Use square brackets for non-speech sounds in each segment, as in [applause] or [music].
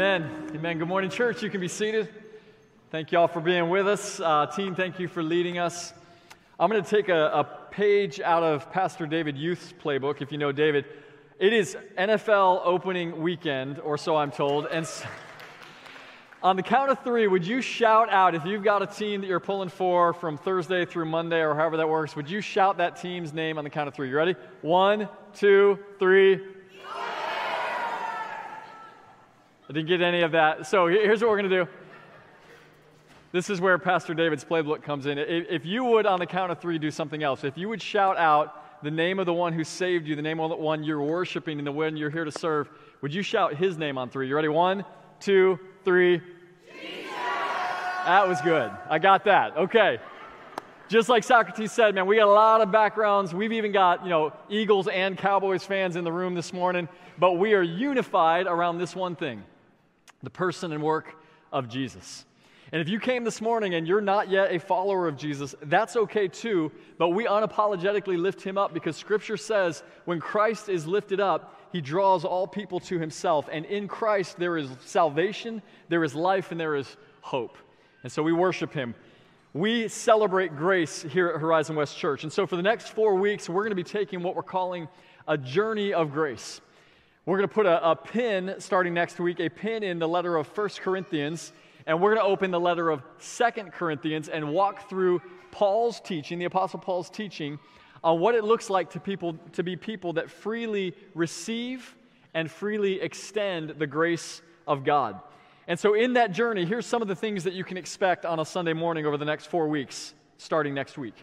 Amen. Amen. Good morning, church. You can be seated. Thank you all for being with us. Uh, team, thank you for leading us. I'm going to take a, a, page out of Pastor David Youth's playbook, if you know David. It is NFL opening weekend, or so I'm told. And so, [laughs] on the count of three, would you shout out, if you've got a team that you're pulling for from Thursday through Monday or however that works, would you shout that team's name on the count of three? You ready? One, two, three. I didn't get any of that. So here's what we're going to do. This is where Pastor David's playbook comes in. If you would, on the count of three, do something else. If you would shout out the name of the one who saved you, the name of the one you're worshiping, and the one you're here to serve, would you shout his name on three? You ready? One, two, three. Jesus! That was good. I got that. Okay. Just like Socrates said, man, we got a lot of backgrounds. We've even got, you know, Eagles and Cowboys fans in the room this morning, but we are unified around this one thing the person and work of Jesus. And if you came this morning and you're not yet a follower of Jesus, that's okay too, but we unapologetically lift him up because scripture says when Christ is lifted up, he draws all people to himself. And in Christ, there is salvation, there is life, and there is hope. And so we worship him. We celebrate grace here at Horizon West Church. And so for the next four weeks, we're going to be taking what we're calling a journey of grace. We're going to put a, a pin starting next week, a pin in the letter of First Corinthians, and we're going to open the letter of Second Corinthians and walk through Paul's teaching, the Apostle Paul's teaching, on what it looks like to people to be people that freely receive and freely extend the grace of God. And so, in that journey, here's some of the things that you can expect on a Sunday morning over the next four weeks, starting next week.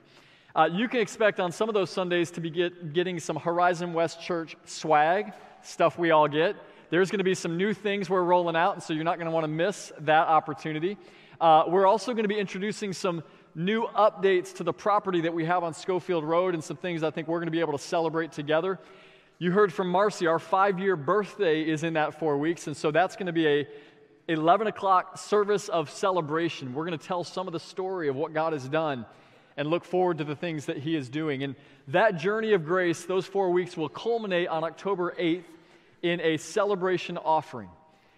Uh, you can expect on some of those Sundays to be get, getting some Horizon West Church swag stuff we all get. There's going to be some new things we're rolling out, and so you're not going to want to miss that opportunity. Uh, we're also going to be introducing some new updates to the property that we have on Schofield Road and some things I think we're going to be able to celebrate together. You heard from Marcy, our five year birthday is in that four weeks, and so that's going to be a 11 o'clock service of celebration. We're going to tell some of the story of what God has done and look forward to the things that He is doing. And that journey of grace, those four weeks, will culminate on October 8th in a celebration offering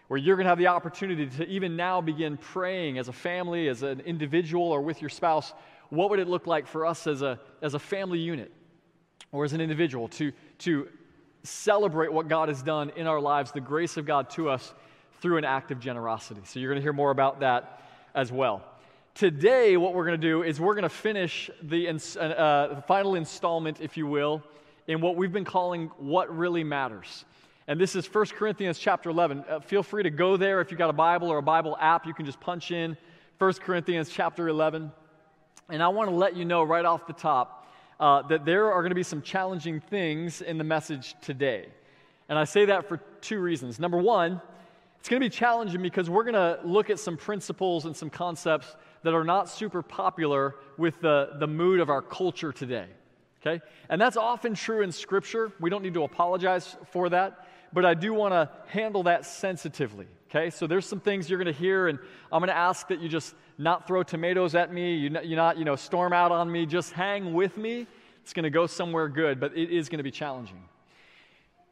where you're going to have the opportunity to even now begin praying as a family, as an individual, or with your spouse. What would it look like for us as a, as a family unit or as an individual to, to celebrate what God has done in our lives, the grace of God to us through an act of generosity? So you're going to hear more about that as well. Today, what we're going to do is we're going to finish the uh, final installment, if you will, in what we've been calling What Really Matters. And this is 1 Corinthians chapter 11. Uh, feel free to go there if you've got a Bible or a Bible app. You can just punch in 1 Corinthians chapter 11. And I want to let you know right off the top uh, that there are going to be some challenging things in the message today. And I say that for two reasons. Number one, it's going to be challenging because we're going to look at some principles and some concepts that are not super popular with the, the mood of our culture today. Okay? And that's often true in Scripture. We don't need to apologize for that but I do want to handle that sensitively. Okay, so there's some things you're going to hear, and I'm going to ask that you just not throw tomatoes at me, you not, you not, you know, storm out on me, just hang with me. It's going to go somewhere good, but it is going to be challenging.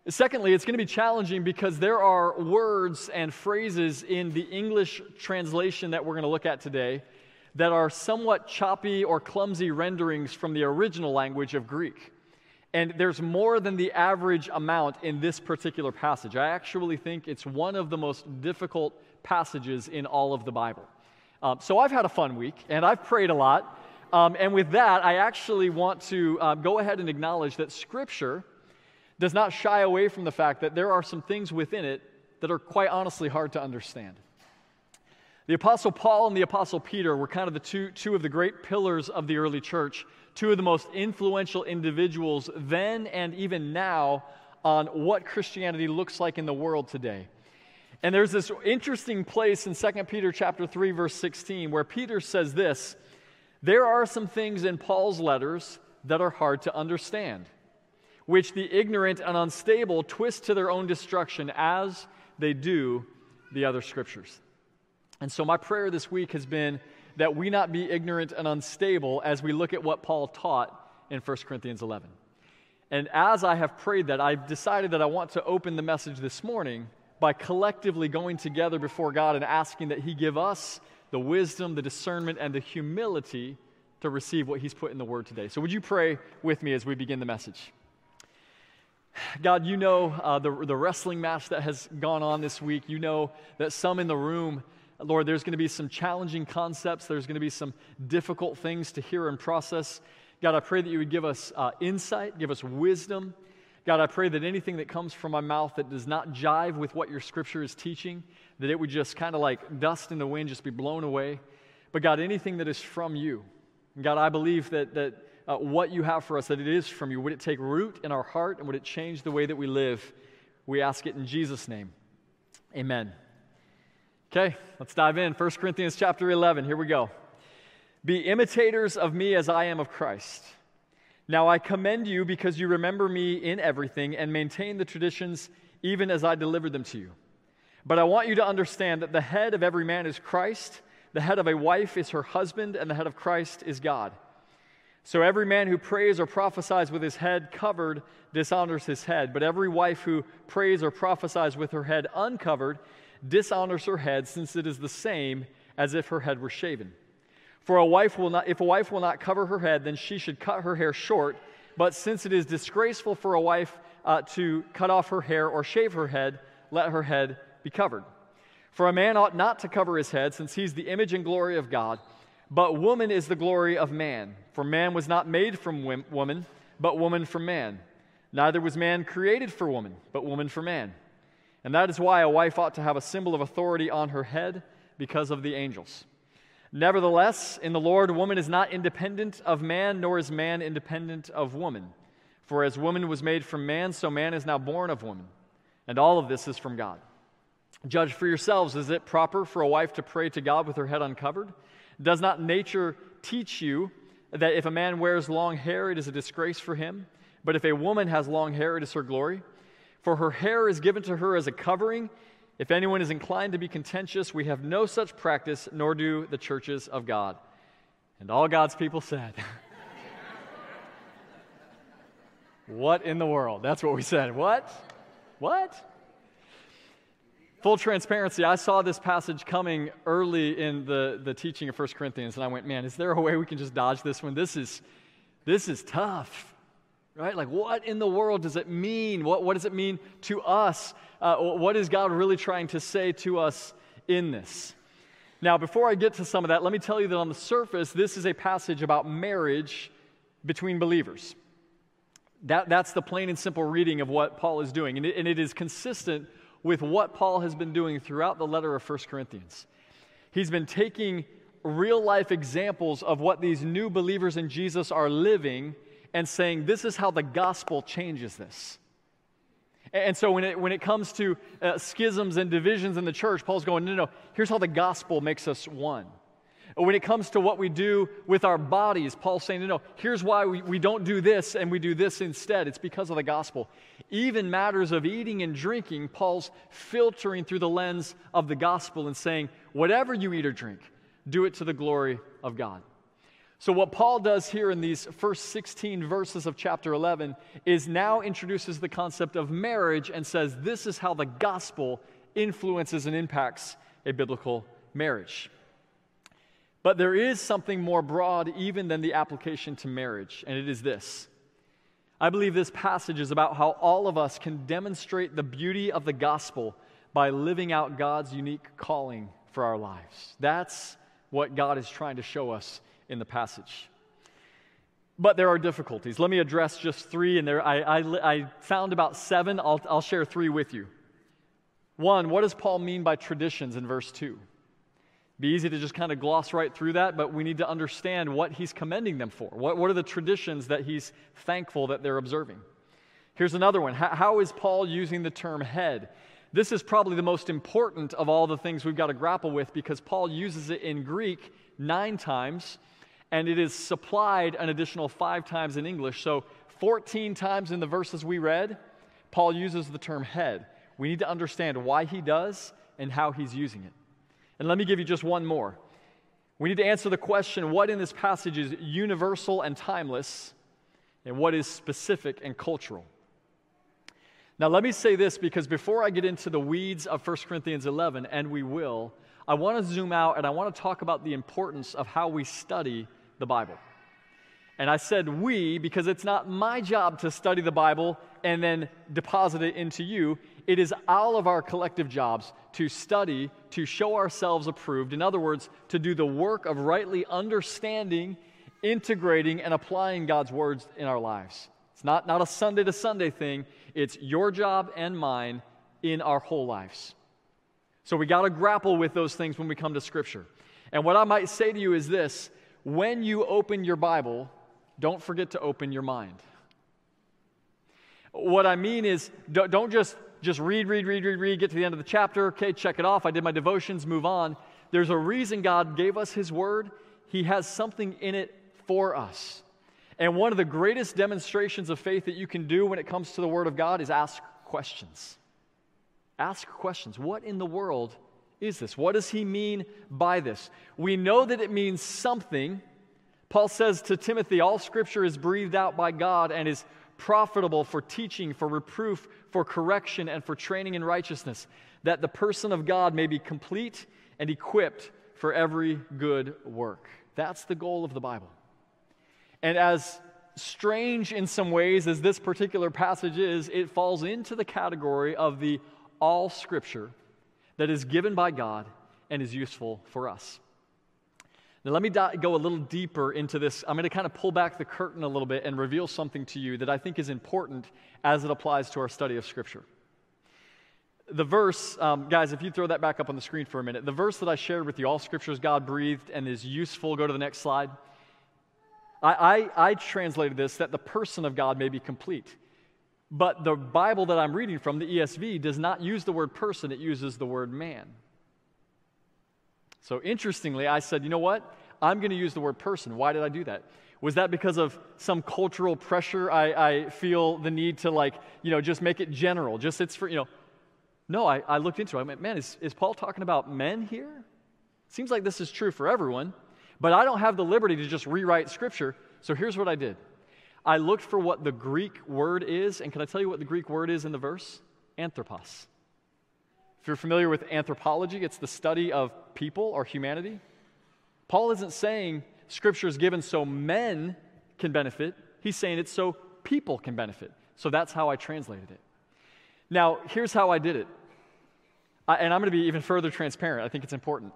Secondly, it's going to be challenging because there are words and phrases in the English translation that we're going to look at today that are somewhat choppy or clumsy renderings from the original language of Greek. And there's more than the average amount in this particular passage. I actually think it's one of the most difficult passages in all of the Bible. Um, so I've had a fun week, and I've prayed a lot. Um, and with that, I actually want to um, go ahead and acknowledge that Scripture does not shy away from the fact that there are some things within it that are quite honestly hard to understand. The Apostle Paul and the Apostle Peter were kind of the two, two of the great pillars of the early church two of the most influential individuals then and even now on what Christianity looks like in the world today. And there's this interesting place in 2 Peter chapter 3 verse 16 where Peter says this, there are some things in Paul's letters that are hard to understand, which the ignorant and unstable twist to their own destruction as they do the other scriptures. And so my prayer this week has been that we not be ignorant and unstable as we look at what Paul taught in 1 Corinthians 11. And as I have prayed that, I've decided that I want to open the message this morning by collectively going together before God and asking that He give us the wisdom, the discernment, and the humility to receive what He's put in the Word today. So, would you pray with me as we begin the message? God, you know uh, the, the wrestling match that has gone on this week. You know that some in the room, Lord, there's going to be some challenging concepts, there's going to be some difficult things to hear and process. God, I pray that you would give us uh, insight, give us wisdom. God, I pray that anything that comes from my mouth that does not jive with what your scripture is teaching, that it would just kind of like dust in the wind, just be blown away. But God, anything that is from you, God, I believe that, that uh, what you have for us, that it is from you. Would it take root in our heart and would it change the way that we live? We ask it in Jesus' name. Amen. Okay, let's dive in. 1 Corinthians chapter 11. Here we go. Be imitators of me as I am of Christ. Now I commend you because you remember me in everything and maintain the traditions even as I delivered them to you. But I want you to understand that the head of every man is Christ, the head of a wife is her husband, and the head of Christ is God. So every man who prays or prophesies with his head covered dishonors his head, but every wife who prays or prophesies with her head uncovered dishonors her head, since it is the same as if her head were shaven. For a wife will not, if a wife will not cover her head, then she should cut her hair short. But since it is disgraceful for a wife uh, to cut off her hair or shave her head, let her head be covered. For a man ought not to cover his head, since he's the image and glory of God. But woman is the glory of man. For man was not made from woman, but woman from man. Neither was man created for woman, but woman for man. And that is why a wife ought to have a symbol of authority on her head because of the angels. Nevertheless, in the Lord, woman is not independent of man, nor is man independent of woman. For as woman was made from man, so man is now born of woman. And all of this is from God. Judge for yourselves is it proper for a wife to pray to God with her head uncovered? Does not nature teach you that if a man wears long hair, it is a disgrace for him? But if a woman has long hair, it is her glory? For her hair is given to her as a covering if anyone is inclined to be contentious, we have no such practice, nor do the churches of God. And all God's people said, [laughs] What in the world? That's what we said. What? What? Full transparency, I saw this passage coming early in the, the teaching of 1 Corinthians, and I went, man, is there a way we can just dodge this one? This is, this is tough right? Like, what in the world does it mean? What, what does it mean to us? Uh, what is God really trying to say to us in this? Now, before I get to some of that, let me tell you that on the surface, this is a passage about marriage between believers. That, that's the plain and simple reading of what Paul is doing. And it, and it is consistent with what Paul has been doing throughout the letter of 1 Corinthians. He's been taking real life examples of what these new believers in Jesus are living and saying, This is how the gospel changes this. And so when it, when it comes to uh, schisms and divisions in the church, Paul's going, No, no, no, here's how the gospel makes us one. When it comes to what we do with our bodies, Paul's saying, No, no, here's why we, we don't do this and we do this instead. It's because of the gospel. Even matters of eating and drinking, Paul's filtering through the lens of the gospel and saying, Whatever you eat or drink, do it to the glory of God. So, what Paul does here in these first 16 verses of chapter 11 is now introduces the concept of marriage and says this is how the gospel influences and impacts a biblical marriage. But there is something more broad even than the application to marriage, and it is this. I believe this passage is about how all of us can demonstrate the beauty of the gospel by living out God's unique calling for our lives. That's what God is trying to show us in the passage. But there are difficulties. Let me address just three, and there, I, I, I found about seven. I'll, I'll share three with you. One, what does Paul mean by traditions in verse 2? Be easy to just kind of gloss right through that, but we need to understand what he's commending them for. What, what are the traditions that he's thankful that they're observing? Here's another one. How is Paul using the term head? This is probably the most important of all the things we've got to grapple with because Paul uses it in Greek nine times, and it is supplied an additional five times in English. So, 14 times in the verses we read, Paul uses the term head. We need to understand why he does and how he's using it. And let me give you just one more. We need to answer the question what in this passage is universal and timeless, and what is specific and cultural. Now, let me say this because before I get into the weeds of 1 Corinthians 11, and we will, I want to zoom out and I want to talk about the importance of how we study the Bible. And I said we because it's not my job to study the Bible and then deposit it into you. It is all of our collective jobs to study, to show ourselves approved. In other words, to do the work of rightly understanding, integrating, and applying God's words in our lives. It's not, not a Sunday to Sunday thing, it's your job and mine in our whole lives. So we got to grapple with those things when we come to Scripture. And what I might say to you is this when you open your Bible, don't forget to open your mind. What I mean is, don't just, just read, read, read, read, read, get to the end of the chapter, okay, check it off. I did my devotions, move on. There's a reason God gave us His Word, He has something in it for us. And one of the greatest demonstrations of faith that you can do when it comes to the Word of God is ask questions. Ask questions. What in the world is this? What does he mean by this? We know that it means something. Paul says to Timothy, All scripture is breathed out by God and is profitable for teaching, for reproof, for correction, and for training in righteousness, that the person of God may be complete and equipped for every good work. That's the goal of the Bible. And as strange in some ways as this particular passage is, it falls into the category of the all scripture that is given by God and is useful for us. Now, let me go a little deeper into this. I'm going to kind of pull back the curtain a little bit and reveal something to you that I think is important as it applies to our study of Scripture. The verse, um, guys, if you throw that back up on the screen for a minute, the verse that I shared with you, all Scripture is God breathed and is useful. Go to the next slide. I, I, I translated this that the person of God may be complete. But the Bible that I'm reading from, the ESV, does not use the word person, it uses the word man. So interestingly, I said, you know what? I'm going to use the word person. Why did I do that? Was that because of some cultural pressure? I, I feel the need to, like, you know, just make it general. Just it's for, you know. No, I, I looked into it. I went, man, is, is Paul talking about men here? Seems like this is true for everyone. But I don't have the liberty to just rewrite Scripture. So here's what I did I looked for what the Greek word is. And can I tell you what the Greek word is in the verse? Anthropos. If you're familiar with anthropology, it's the study of people or humanity. Paul isn't saying Scripture is given so men can benefit, he's saying it's so people can benefit. So that's how I translated it. Now, here's how I did it. I, and I'm going to be even further transparent. I think it's important.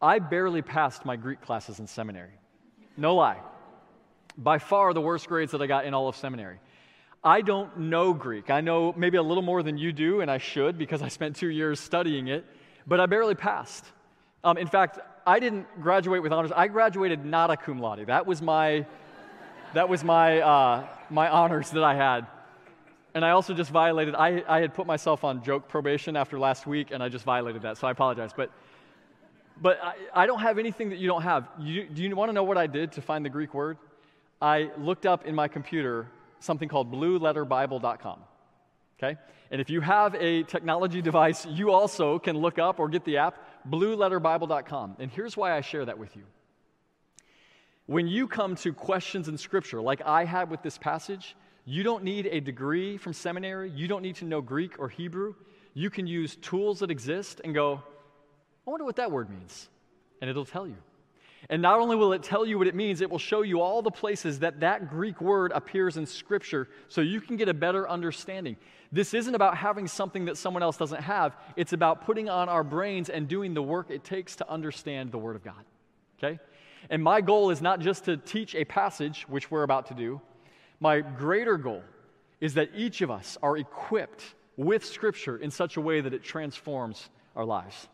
I barely passed my Greek classes in seminary. No lie. By far the worst grades that I got in all of seminary. I don't know Greek. I know maybe a little more than you do, and I should because I spent two years studying it, but I barely passed. Um, in fact, I didn't graduate with honors. I graduated not a cum laude. That was my, that was my, uh, my honors that I had. And I also just violated, I, I had put myself on joke probation after last week, and I just violated that, so I apologize. But but I, I don't have anything that you don't have. You, do you want to know what I did to find the Greek word? I looked up in my computer something called blueletterbible.com. Okay? And if you have a technology device, you also can look up or get the app blueletterbible.com. And here's why I share that with you. When you come to questions in Scripture, like I had with this passage, you don't need a degree from seminary. You don't need to know Greek or Hebrew. You can use tools that exist and go, I wonder what that word means. And it'll tell you. And not only will it tell you what it means, it will show you all the places that that Greek word appears in Scripture so you can get a better understanding. This isn't about having something that someone else doesn't have, it's about putting on our brains and doing the work it takes to understand the Word of God. Okay? And my goal is not just to teach a passage, which we're about to do. My greater goal is that each of us are equipped with Scripture in such a way that it transforms our lives.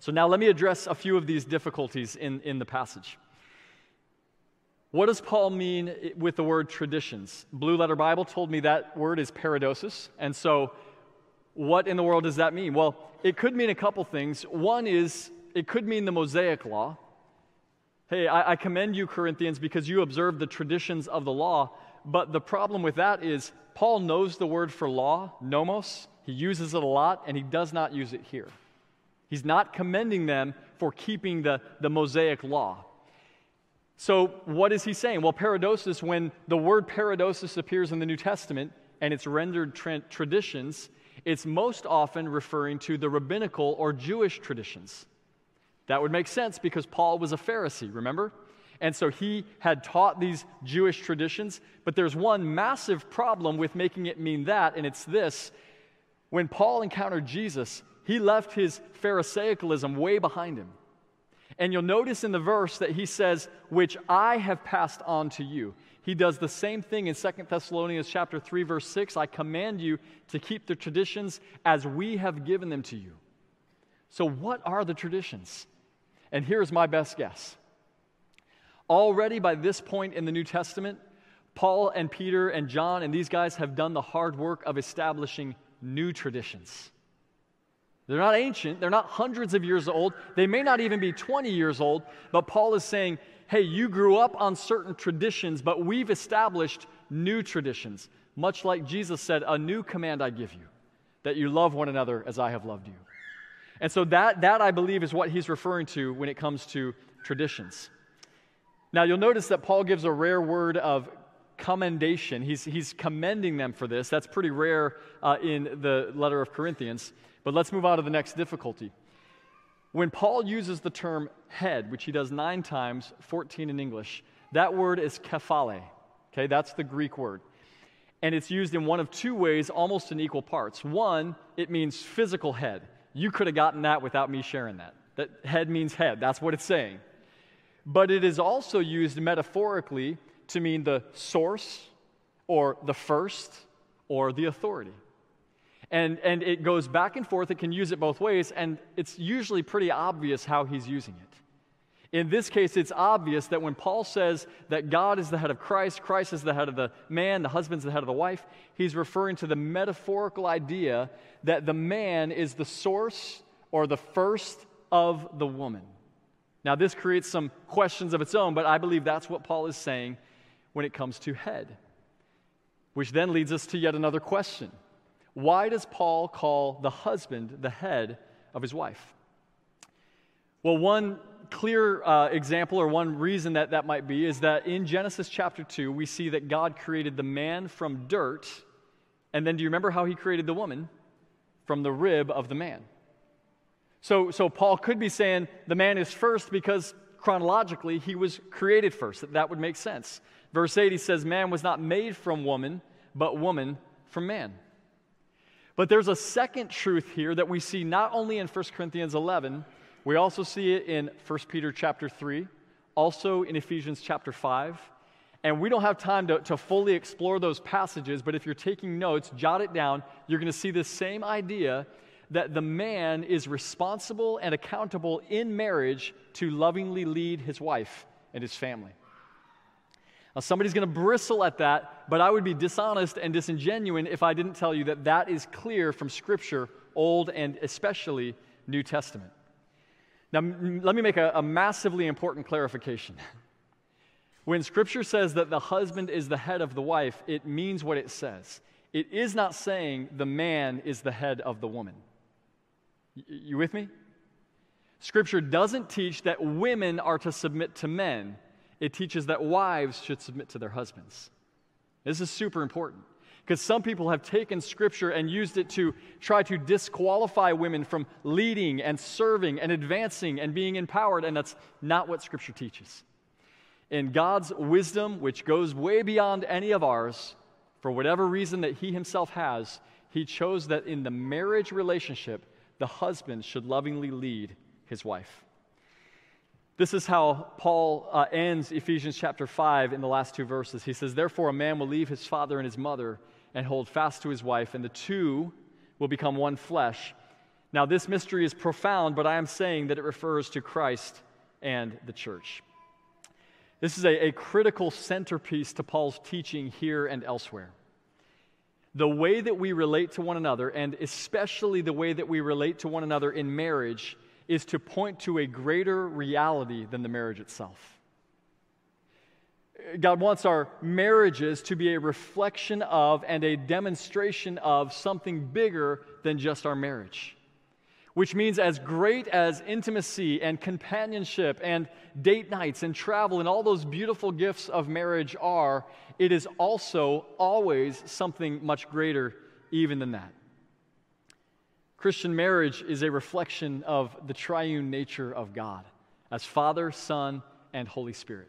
So now let me address a few of these difficulties in, in the passage. What does Paul mean with the word traditions? Blue Letter Bible told me that word is paradosis. And so, what in the world does that mean? Well, it could mean a couple things. One is it could mean the Mosaic law. Hey, I, I commend you, Corinthians, because you observe the traditions of the law. But the problem with that is Paul knows the word for law, nomos. He uses it a lot, and he does not use it here. He's not commending them for keeping the, the Mosaic law. So, what is he saying? Well, paradosis, when the word paradosis appears in the New Testament and it's rendered tra- traditions, it's most often referring to the rabbinical or Jewish traditions. That would make sense because Paul was a Pharisee, remember? And so he had taught these Jewish traditions, but there's one massive problem with making it mean that, and it's this. When Paul encountered Jesus, he left his Pharisaicalism way behind him. And you'll notice in the verse that he says, which I have passed on to you. He does the same thing in 2 Thessalonians chapter 3 verse 6, I command you to keep the traditions as we have given them to you. So what are the traditions? And here's my best guess. Already by this point in the New Testament, Paul and Peter and John and these guys have done the hard work of establishing new traditions. They're not ancient, they're not hundreds of years old, they may not even be 20 years old, but Paul is saying, hey, you grew up on certain traditions, but we've established new traditions. Much like Jesus said, a new command I give you, that you love one another as I have loved you. And so that, that I believe is what he's referring to when it comes to traditions. Now you'll notice that Paul gives a rare word of commendation. He's, he's commending them for this. That's pretty rare uh, in the letter of Corinthians. But let's move on to the next difficulty. When Paul uses the term head, which he does nine times, 14 in English, that word is kephale. Okay, that's the Greek word. And it's used in one of two ways, almost in equal parts. One, it means physical head. You could have gotten that without me sharing that. That head means head. That's what it's saying. But it is also used metaphorically to mean the source or the first or the authority. And, and it goes back and forth. It can use it both ways, and it's usually pretty obvious how he's using it. In this case, it's obvious that when Paul says that God is the head of Christ, Christ is the head of the man, the husband's the head of the wife, he's referring to the metaphorical idea that the man is the source or the first of the woman. Now, this creates some questions of its own, but I believe that's what Paul is saying when it comes to head. Which then leads us to yet another question why does Paul call the husband the head of his wife? Well, one clear uh, example or one reason that that might be is that in Genesis chapter 2, we see that God created the man from dirt. And then do you remember how he created the woman? From the rib of the man. So, so Paul could be saying the man is first because chronologically he was created first. That, that would make sense. Verse 8, he says, Man was not made from woman, but woman from man. But there's a second truth here that we see not only in 1 Corinthians 11, we also see it in 1 Peter chapter 3, also in Ephesians chapter 5. And we don't have time to, to fully explore those passages, but if you're taking notes, jot it down. You're going to see the same idea that the man is responsible and accountable in marriage to lovingly lead his wife and his family. Now, somebody's going to bristle at that, but I would be dishonest and disingenuous if I didn't tell you that that is clear from Scripture, Old and especially New Testament. Now, m- let me make a, a massively important clarification. [laughs] When Scripture says that the husband is the head of the wife, it means what it says. It is not saying the man is the head of the woman. Y- you with me? Scripture doesn't teach that women are to submit to men it teaches that wives should submit to their husbands. This is super important because some people have taken scripture and used it to try to disqualify women from leading and serving and advancing and being empowered, and that's not what scripture teaches. In God's wisdom, which goes way beyond any of ours, for whatever reason that He Himself has, He chose that in the marriage relationship, the husband should lovingly lead his wife. This is how Paul uh, ends Ephesians chapter 5 in the last two verses. He says, Therefore, a man will leave his father and his mother and hold fast to his wife, and the two will become one flesh. Now, this mystery is profound, but I am saying that it refers to Christ and the church. This is a, a critical centerpiece to Paul's teaching here and elsewhere. The way that we relate to one another, and especially the way that we relate to one another in marriage, is to point to a greater reality than the marriage itself. God wants our marriages to be a reflection of and a demonstration of something bigger than just our marriage. Which means, as great as intimacy and companionship and date nights and travel and all those beautiful gifts of marriage are, it is also always something much greater even than that. Christian marriage is a reflection of the triune nature of God as Father, Son, and Holy Spirit.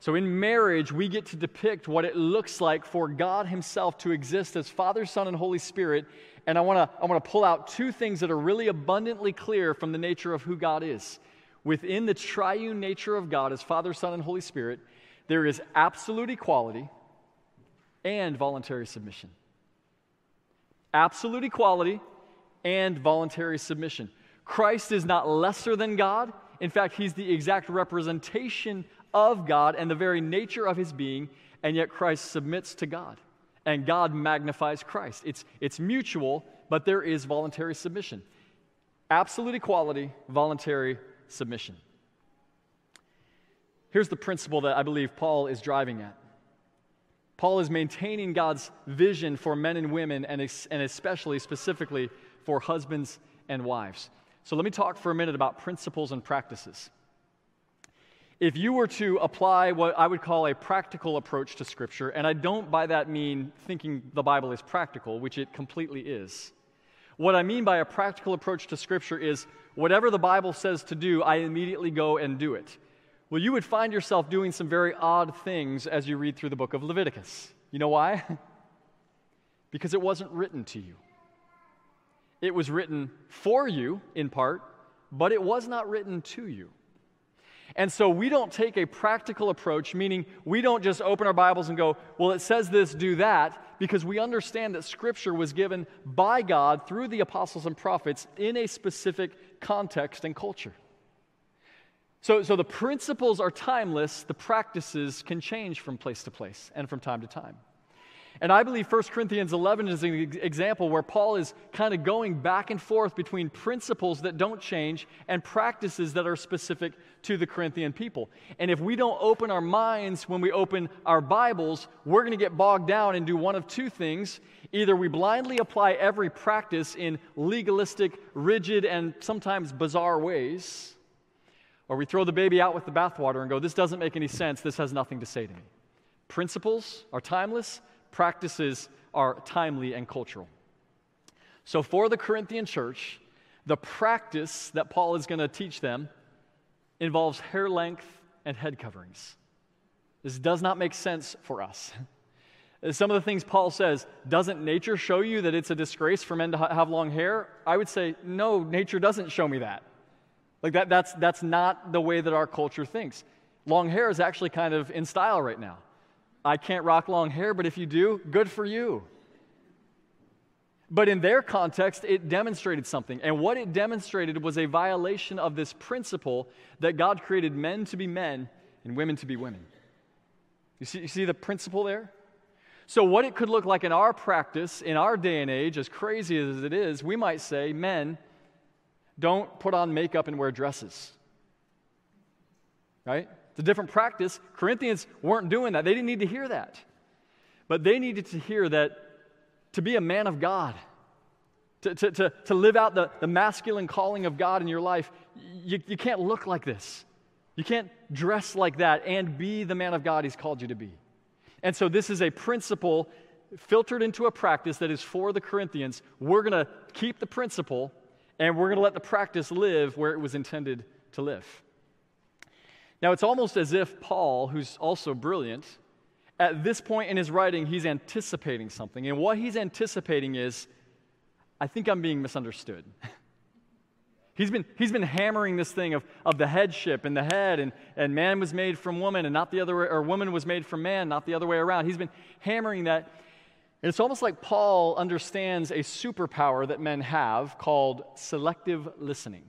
So in marriage, we get to depict what it looks like for God Himself to exist as Father, Son, and Holy Spirit. And I want to I want to pull out two things that are really abundantly clear from the nature of who God is. Within the triune nature of God as Father, Son, and Holy Spirit, there is absolute equality and voluntary submission. Absolute equality and voluntary submission. Christ is not lesser than God. In fact, he's the exact representation of God and the very nature of his being, and yet Christ submits to God. And God magnifies Christ. It's, it's mutual, but there is voluntary submission. Absolute equality, voluntary submission. Here's the principle that I believe Paul is driving at Paul is maintaining God's vision for men and women, and, and especially, specifically, for husbands and wives. So let me talk for a minute about principles and practices. If you were to apply what I would call a practical approach to Scripture, and I don't by that mean thinking the Bible is practical, which it completely is. What I mean by a practical approach to Scripture is whatever the Bible says to do, I immediately go and do it. Well, you would find yourself doing some very odd things as you read through the book of Leviticus. You know why? [laughs] because it wasn't written to you. It was written for you, in part, but it was not written to you. And so we don't take a practical approach, meaning we don't just open our Bibles and go, well, it says this, do that, because we understand that Scripture was given by God through the apostles and prophets in a specific context and culture. So, so the principles are timeless, the practices can change from place to place and from time to time. And I believe 1 Corinthians 11 is an example where Paul is kind of going back and forth between principles that don't change and practices that are specific to the Corinthian people. And if we don't open our minds when we open our Bibles, we're going to get bogged down and do one of two things. Either we blindly apply every practice in legalistic, rigid, and sometimes bizarre ways, or we throw the baby out with the bathwater and go, This doesn't make any sense. This has nothing to say to me. Principles are timeless practices are timely and cultural. So, for the Corinthian church, the practice that Paul is going to teach them involves hair length and head coverings. This does not make sense for us. [laughs] Some of the things Paul says, doesn't nature show you that it's a disgrace for men to have long hair? I would say, no, nature doesn't show me that. Like that, that's, that's not the way that our culture thinks. Long hair is actually kind of in style right now. I can't rock long hair, but if you do, good for you. But in their context, it demonstrated something. And what it demonstrated was a violation of this principle that God created men to be men and women to be women. You see, you see the principle there? So, what it could look like in our practice, in our day and age, as crazy as it is, we might say, men, don't put on makeup and wear dresses. Right? It's a different practice. Corinthians weren't doing that. They didn't need to hear that. But they needed to hear that to be a man of God, to, to, to, to live out the, the masculine calling of God in your life, you, you can't look like this. You can't dress like that and be the man of God He's called you to be. And so, this is a principle filtered into a practice that is for the Corinthians. We're going to keep the principle and we're going to let the practice live where it was intended to live. Now, it's almost as if Paul, who's also brilliant, at this point in his writing, he's anticipating something. And what he's anticipating is, I think I'm being misunderstood. [laughs] he's, been, he's been hammering this thing of, of the headship and the head, and, and man was made from woman and not the other way, or woman was made from man, not the other way around. He's been hammering that. And it's almost like Paul understands a superpower that men have called selective listening.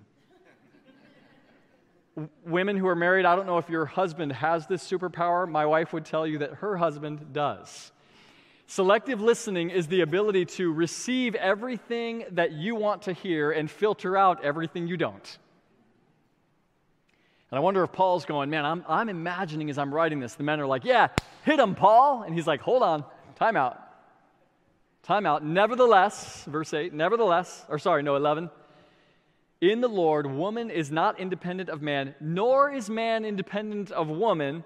Women who are married, I don't know if your husband has this superpower. My wife would tell you that her husband does. Selective listening is the ability to receive everything that you want to hear and filter out everything you don't. And I wonder if Paul's going, man, I'm, I'm imagining as I'm writing this, the men are like, yeah, hit him, Paul. And he's like, hold on, time out. Time out. Nevertheless, verse 8, nevertheless, or sorry, no, 11. In the Lord, woman is not independent of man, nor is man independent of woman.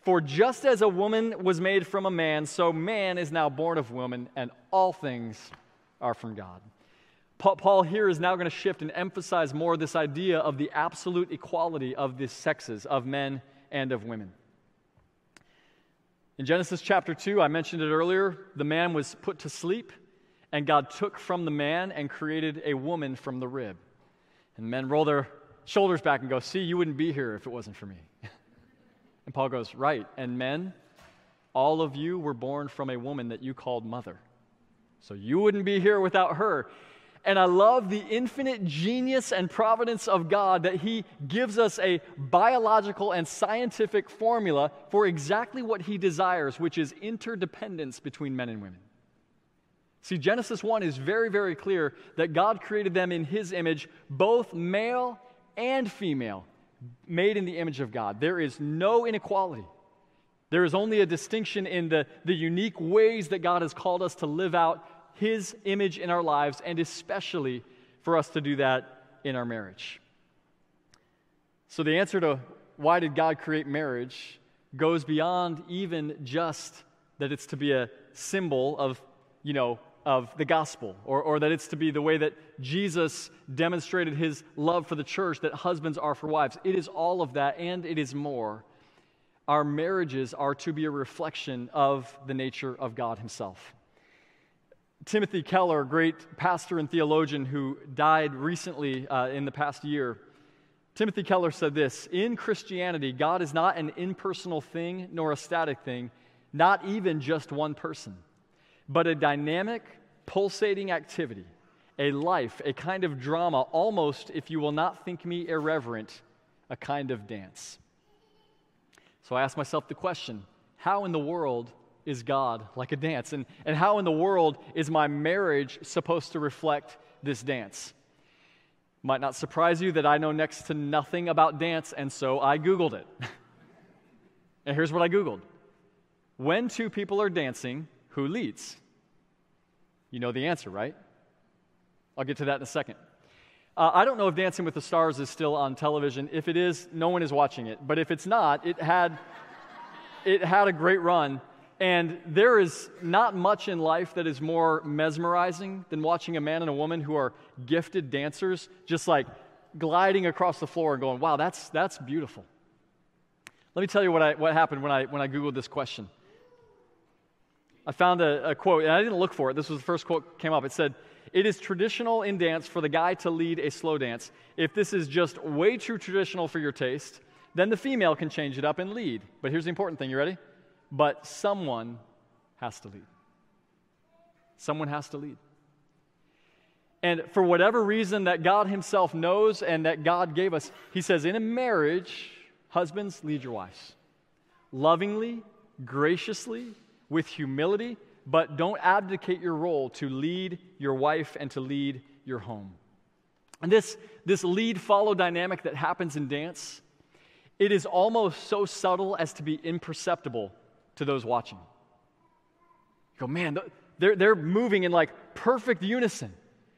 For just as a woman was made from a man, so man is now born of woman, and all things are from God. Paul here is now going to shift and emphasize more this idea of the absolute equality of the sexes, of men and of women. In Genesis chapter 2, I mentioned it earlier, the man was put to sleep, and God took from the man and created a woman from the rib. And men roll their shoulders back and go, See, you wouldn't be here if it wasn't for me. [laughs] And Paul goes, Right. And men, all of you were born from a woman that you called mother. So you wouldn't be here without her. And I love the infinite genius and providence of God that He gives us a biological and scientific formula for exactly what He desires, which is interdependence between men and women. See, Genesis 1 is very, very clear that God created them in His image, both male and female made in the image of God. There is no inequality. There is only a distinction in the, the unique ways that God has called us to live out His image in our lives, and especially for us to do that in our marriage. So, the answer to why did God create marriage goes beyond even just that it's to be a symbol of, you know, of the gospel, or, or that it's to be the way that Jesus demonstrated his love for the church, that husbands are for wives. It is all of that, and it is more. Our marriages are to be a reflection of the nature of God himself. Timothy Keller, a great pastor and theologian who died recently uh, in the past year, Timothy Keller said this In Christianity, God is not an impersonal thing nor a static thing, not even just one person but a dynamic, pulsating activity, a life, a kind of drama, almost, if you will not think me irreverent, a kind of dance. So I ask myself the question how in the world is God like a dance? And, and how in the world is my marriage supposed to reflect this dance? Might not surprise you that I know next to nothing about dance, and so I Googled it. [laughs] and here's what I Googled When two people are dancing, who leads? You know the answer, right? I'll get to that in a second. Uh, I don't know if Dancing with the Stars is still on television. If it is, no one is watching it. But if it's not, it had, it had a great run. And there is not much in life that is more mesmerizing than watching a man and a woman who are gifted dancers just like gliding across the floor and going, wow, that's, that's beautiful. Let me tell you what, I, what happened when I, when I Googled this question. I found a, a, quote, and I didn't look for it. This was the first quote came up. It said, It is traditional in dance for the guy to lead a slow dance. If this is just way too traditional for your taste, then the female can change it up and lead. But here's the important thing you ready? But someone has to lead. Someone has to lead. And for whatever reason that God Himself knows and that God gave us, He says, in a marriage, husbands, lead your wives. Lovingly, graciously, with humility, but don't abdicate your role to lead your wife and to lead your home. And this, this lead follow dynamic that happens in dance, it is almost so subtle as to be imperceptible to those watching. You go, man, they're, they're moving in like perfect unison.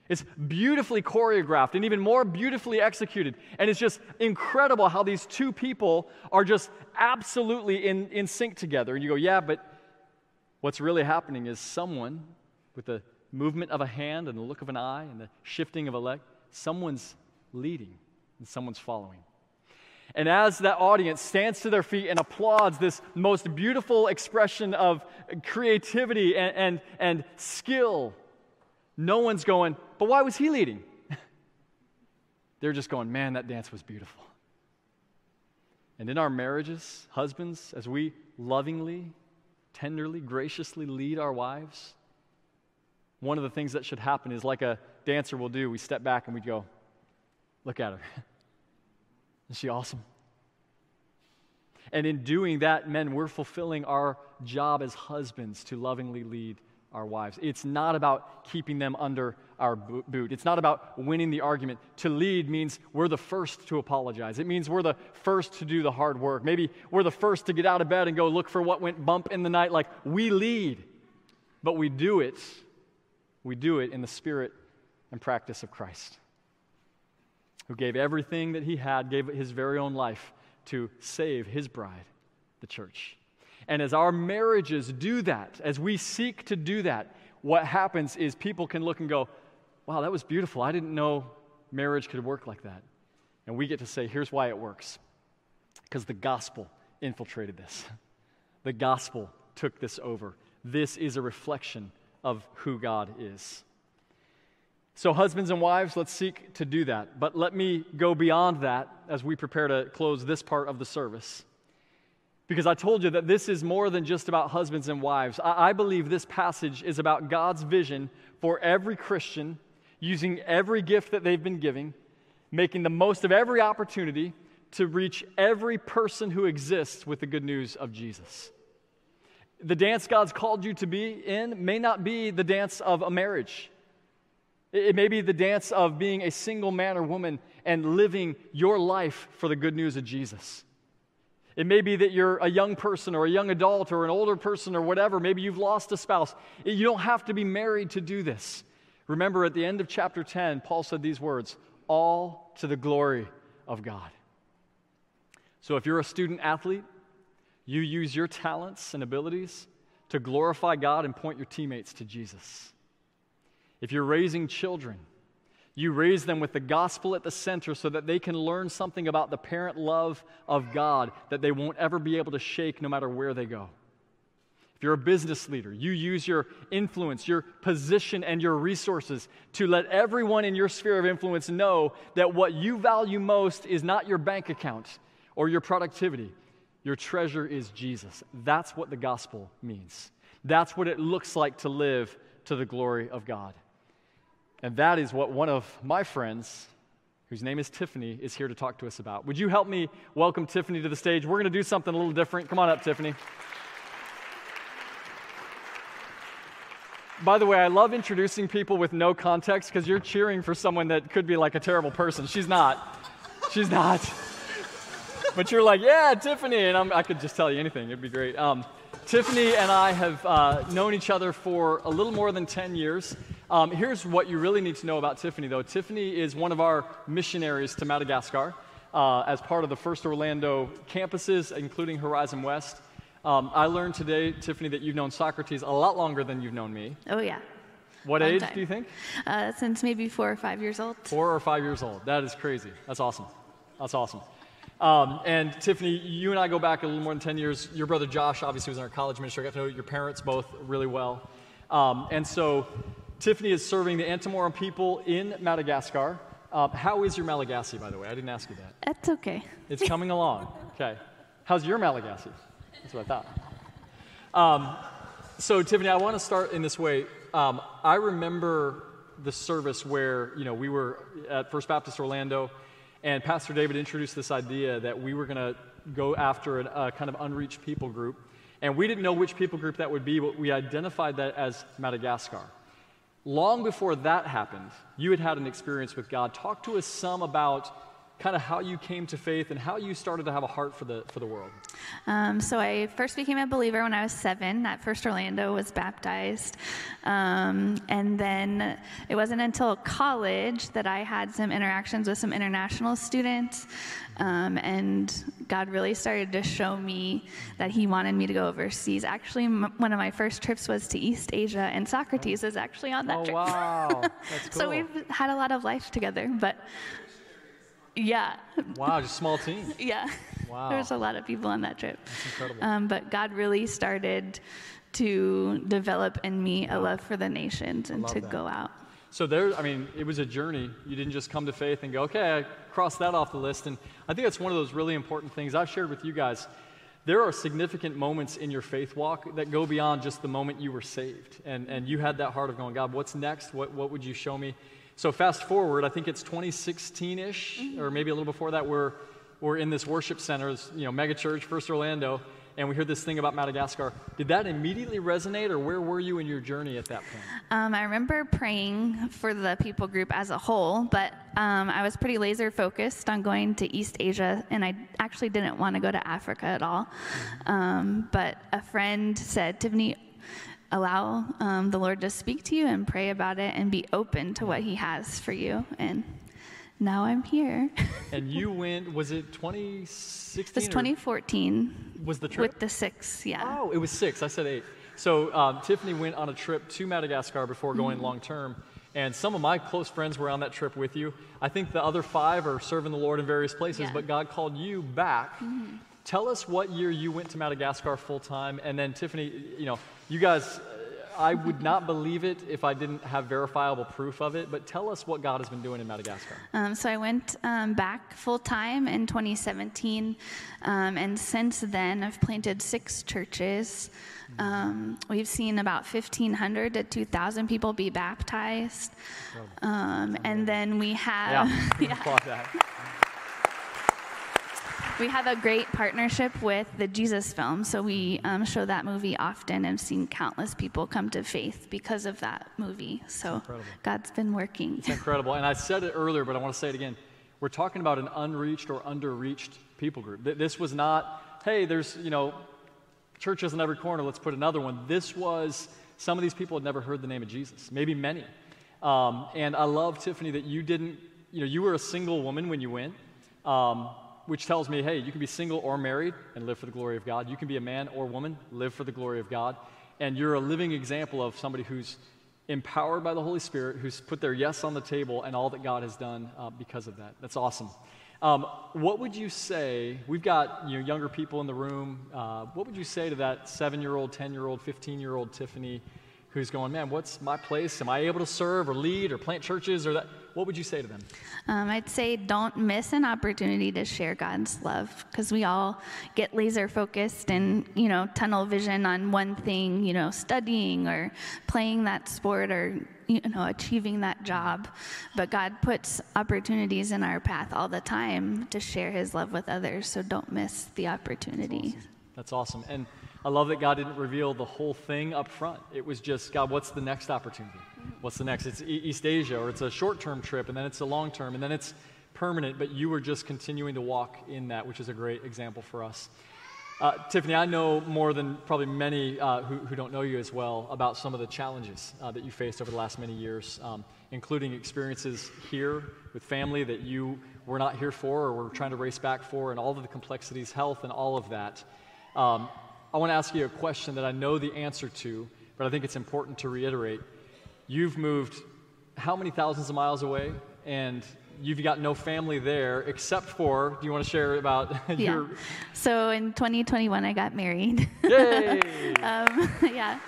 It's beautifully choreographed and even more beautifully executed. And it's just incredible how these two people are just absolutely in, in sync together. And you go, yeah, but What's really happening is someone, with the movement of a hand and the look of an eye and the shifting of a leg, someone's leading and someone's following. And as that audience stands to their feet and applauds this most beautiful expression of creativity and, and, and skill, no one's going, but why was he leading? [laughs] They're just going, man, that dance was beautiful. And in our marriages, husbands, as we lovingly tenderly, graciously lead our wives, one of the things that should happen is like a dancer will do, we step back and we go, look at her. [laughs] Isn't she awesome? And in doing that, men, we're fulfilling our job as husbands to lovingly lead our wives. It's not about keeping them under our boot. It's not about winning the argument. To lead means we're the first to apologize. It means we're the first to do the hard work. Maybe we're the first to get out of bed and go look for what went bump in the night. Like we lead, but we do it. We do it in the spirit and practice of Christ, who gave everything that he had, gave his very own life to save his bride, the church. And as our marriages do that, as we seek to do that, what happens is people can look and go, wow, that was beautiful. I didn't know marriage could work like that. And we get to say, here's why it works because the gospel infiltrated this. The gospel took this over. This is a reflection of who God is. So, husbands and wives, let's seek to do that. But let me go beyond that as we prepare to close this part of the service. Because I told you that this is more than just about husbands and wives. I, I believe this passage is about God's vision for every Christian using every gift that they've been giving, making the most of every opportunity to reach every person who exists with the good news of Jesus. The dance God's called you to be in may not be the dance of a marriage. It may be the dance of being a single man or woman and living your life for the good news of Jesus. It may be that you're a young person or a young adult or an older person or whatever. Maybe you've lost a spouse. You don't have to be married to do this. Remember, at the end of chapter 10, Paul said these words all to the glory of God. So if you're a student athlete, you use your talents and abilities to glorify God and point your teammates to Jesus. If you're raising children, you raise them with the gospel at the center so that they can learn something about the parent love of God that they won't ever be able to shake no matter where they go. If you're a business leader, you use your influence, your position, and your resources to let everyone in your sphere of influence know that what you value most is not your bank account or your productivity. Your treasure is Jesus. That's what the gospel means. That's what it looks like to live to the glory of God. And that is what one of my friends, whose name is Tiffany, is here to talk to us about. Would you help me welcome Tiffany to the stage? We're going to do something a little different. Come on up, Tiffany. By the way, I love introducing people with no context because you're cheering for someone that could be like a terrible person. She's not. She's not. But you're like, yeah, Tiffany. And I'm, i could just tell you anything. It'd be great. Um, Tiffany and I have uh, known each other for a little more than 10 years. Um, here's what you really need to know about Tiffany, though. Tiffany is one of our missionaries to Madagascar uh, as part of the First Orlando campuses, including Horizon West. Um, I learned today, Tiffany, that you've known Socrates a lot longer than you've known me. Oh, yeah. What Long age time. do you think? Uh, since maybe four or five years old. Four or five years old. That is crazy. That's awesome. That's awesome. Um, and Tiffany, you and I go back a little more than 10 years. Your brother Josh obviously was in our college ministry. I got to know your parents both really well. Um, and so Tiffany is serving the Antamoran people in Madagascar. Uh, how is your Malagasy, by the way? I didn't ask you that. That's okay. It's coming [laughs] along. Okay. How's your Malagasy? That's what I thought. Um, so, Tiffany, I want to start in this way. Um, I remember the service where, you know, we were at First Baptist Orlando, and Pastor David introduced this idea that we were going to go after a, a kind of unreached people group. And we didn't know which people group that would be, but we identified that as Madagascar. Long before that happened, you had had an experience with God. Talk to us some about kind of how you came to faith and how you started to have a heart for the, for the world. Um, so I first became a believer when I was seven. At First Orlando was baptized. Um, and then it wasn't until college that I had some interactions with some international students. Um, and God really started to show me that He wanted me to go overseas. Actually, m- one of my first trips was to East Asia, and Socrates is actually on that oh, trip. Wow, [laughs] That's cool. so we've had a lot of life together, but yeah. Wow, just small team. [laughs] yeah. Wow. There was a lot of people on that trip. That's incredible. Um, but God really started to develop in me a love for the nations and to that. go out. So there, I mean, it was a journey. You didn't just come to faith and go, okay, I crossed that off the list. And I think that's one of those really important things I've shared with you guys. There are significant moments in your faith walk that go beyond just the moment you were saved. And, and you had that heart of going, God, what's next? What, what would you show me? So fast forward, I think it's 2016 ish, mm-hmm. or maybe a little before that, where we're in this worship center, this, you know, mega church, First Orlando, and we heard this thing about Madagascar. Did that immediately resonate, or where were you in your journey at that point? Um, I remember praying for the people group as a whole, but um, I was pretty laser focused on going to East Asia, and I actually didn't want to go to Africa at all. Um, but a friend said, Tiffany, allow um, the Lord to speak to you and pray about it and be open to what He has for you. And now I'm here. [laughs] and you went, was it 2016? It was 2014. Was the trip? With the six, yeah. Oh, it was six. I said eight. So um, Tiffany went on a trip to Madagascar before going mm-hmm. long term. And some of my close friends were on that trip with you. I think the other five are serving the Lord in various places, yeah. but God called you back. Mm-hmm. Tell us what year you went to Madagascar full time. And then, Tiffany, you know, you guys I would not believe it if I didn't have verifiable proof of it. But tell us what God has been doing in Madagascar. Um, so I went um, back full time in 2017, um, and since then I've planted six churches. Um, we've seen about 1,500 to 2,000 people be baptized, um, and then we have yeah, [laughs] yeah we have a great partnership with the Jesus film, so we um, show that movie often and seen countless people come to faith because of that movie. So God's been working. It's incredible. And I said it earlier, but I want to say it again. We're talking about an unreached or underreached people group. This was not, hey, there's, you know, churches in every corner, let's put another one. This was, some of these people had never heard the name of Jesus, maybe many. Um, and I love, Tiffany, that you didn't, you know, you were a single woman when you went. Um, which tells me, hey, you can be single or married and live for the glory of God. You can be a man or woman, live for the glory of God. And you're a living example of somebody who's empowered by the Holy Spirit, who's put their yes on the table and all that God has done uh, because of that. That's awesome. Um, what would you say? We've got you know, younger people in the room. Uh, what would you say to that seven year old, 10 year old, 15 year old Tiffany who's going, man, what's my place? Am I able to serve or lead or plant churches or that? What would you say to them? Um, I'd say don't miss an opportunity to share God's love because we all get laser focused and, you know, tunnel vision on one thing, you know, studying or playing that sport or, you know, achieving that job. But God puts opportunities in our path all the time to share his love with others. So don't miss the opportunity. That's awesome. That's awesome. And I love that God didn't reveal the whole thing up front. It was just, God, what's the next opportunity? What's the next? It's East Asia, or it's a short term trip, and then it's a long term, and then it's permanent, but you were just continuing to walk in that, which is a great example for us. Uh, Tiffany, I know more than probably many uh, who, who, don't know you as well about some of the challenges uh, that you faced over the last many years, um, including experiences here with family that you were not here for or were trying to race back for, and all of the complexities, health, and all of that. Um, I want to ask you a question that I know the answer to, but I think it's important to reiterate. You've moved how many thousands of miles away, and you've got no family there except for, do you want to share about [laughs] yeah. your. So in 2021, I got married. Yay! [laughs] um, [laughs] yeah.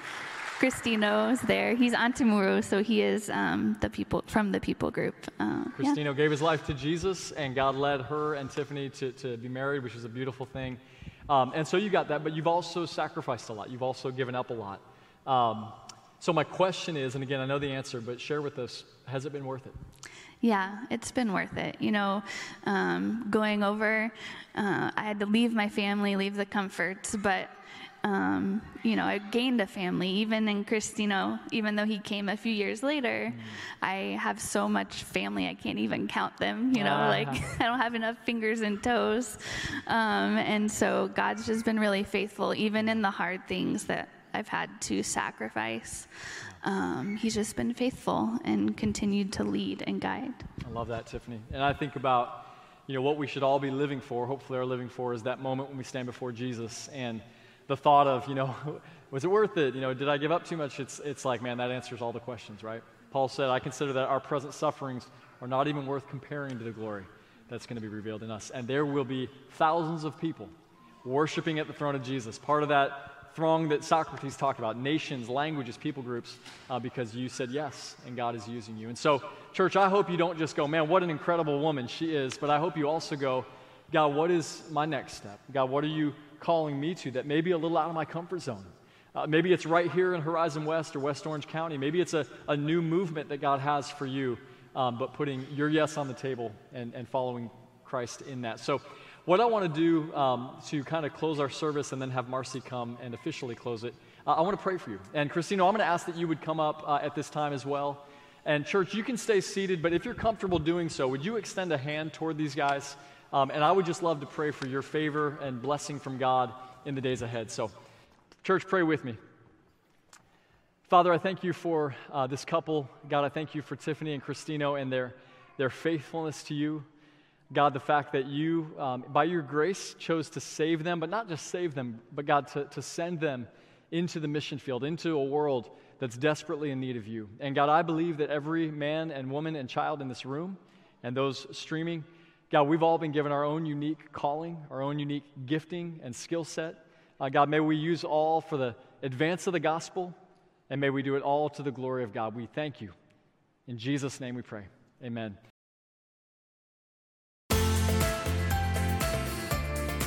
Cristino is there. He's Antemoro, so he is um, the people from the people group. Uh, Cristino yeah. gave his life to Jesus, and God led her and Tiffany to, to be married, which is a beautiful thing. Um, and so you got that, but you've also sacrificed a lot. You've also given up a lot. Um, so my question is, and again, I know the answer, but share with us, has it been worth it? Yeah, it's been worth it. You know, um, going over, uh, I had to leave my family, leave the comforts, but um, you know, I gained a family. Even in Cristino, even though he came a few years later, mm. I have so much family I can't even count them. You know, uh-huh. like [laughs] I don't have enough fingers and toes. Um, and so God's just been really faithful, even in the hard things that I've had to sacrifice. Um, he's just been faithful and continued to lead and guide. I love that, Tiffany. And I think about, you know, what we should all be living for, hopefully, are living for, is that moment when we stand before Jesus and the thought of, you know, [laughs] was it worth it? You know, did I give up too much? It's, it's like, man, that answers all the questions, right? Paul said, I consider that our present sufferings are not even worth comparing to the glory that's going to be revealed in us. And there will be thousands of people worshiping at the throne of Jesus. Part of that throng that Socrates talked about nations, languages, people groups uh, because you said yes and God is using you. And so, church, I hope you don't just go, man, what an incredible woman she is, but I hope you also go, God, what is my next step? God, what are you calling me to that may be a little out of my comfort zone. Uh, maybe it's right here in Horizon West or West Orange County. Maybe it's a, a new movement that God has for you, um, but putting your yes on the table and, and following Christ in that. So, what I want to do um, to kind of close our service and then have Marcy come and officially close it, uh, I want to pray for you. And Christina, I'm going to ask that you would come up uh, at this time as well. And, church, you can stay seated, but if you're comfortable doing so, would you extend a hand toward these guys? Um, and I would just love to pray for your favor and blessing from God in the days ahead. So, church, pray with me. Father, I thank you for uh, this couple. God, I thank you for Tiffany and Christino and their, their faithfulness to you. God, the fact that you, um, by your grace, chose to save them, but not just save them, but God, to, to send them into the mission field, into a world that's desperately in need of you. And God, I believe that every man and woman and child in this room and those streaming, God, we've all been given our own unique calling, our own unique gifting and skill set. Uh, God, may we use all for the advance of the gospel, and may we do it all to the glory of God. We thank you. In Jesus' name we pray. Amen.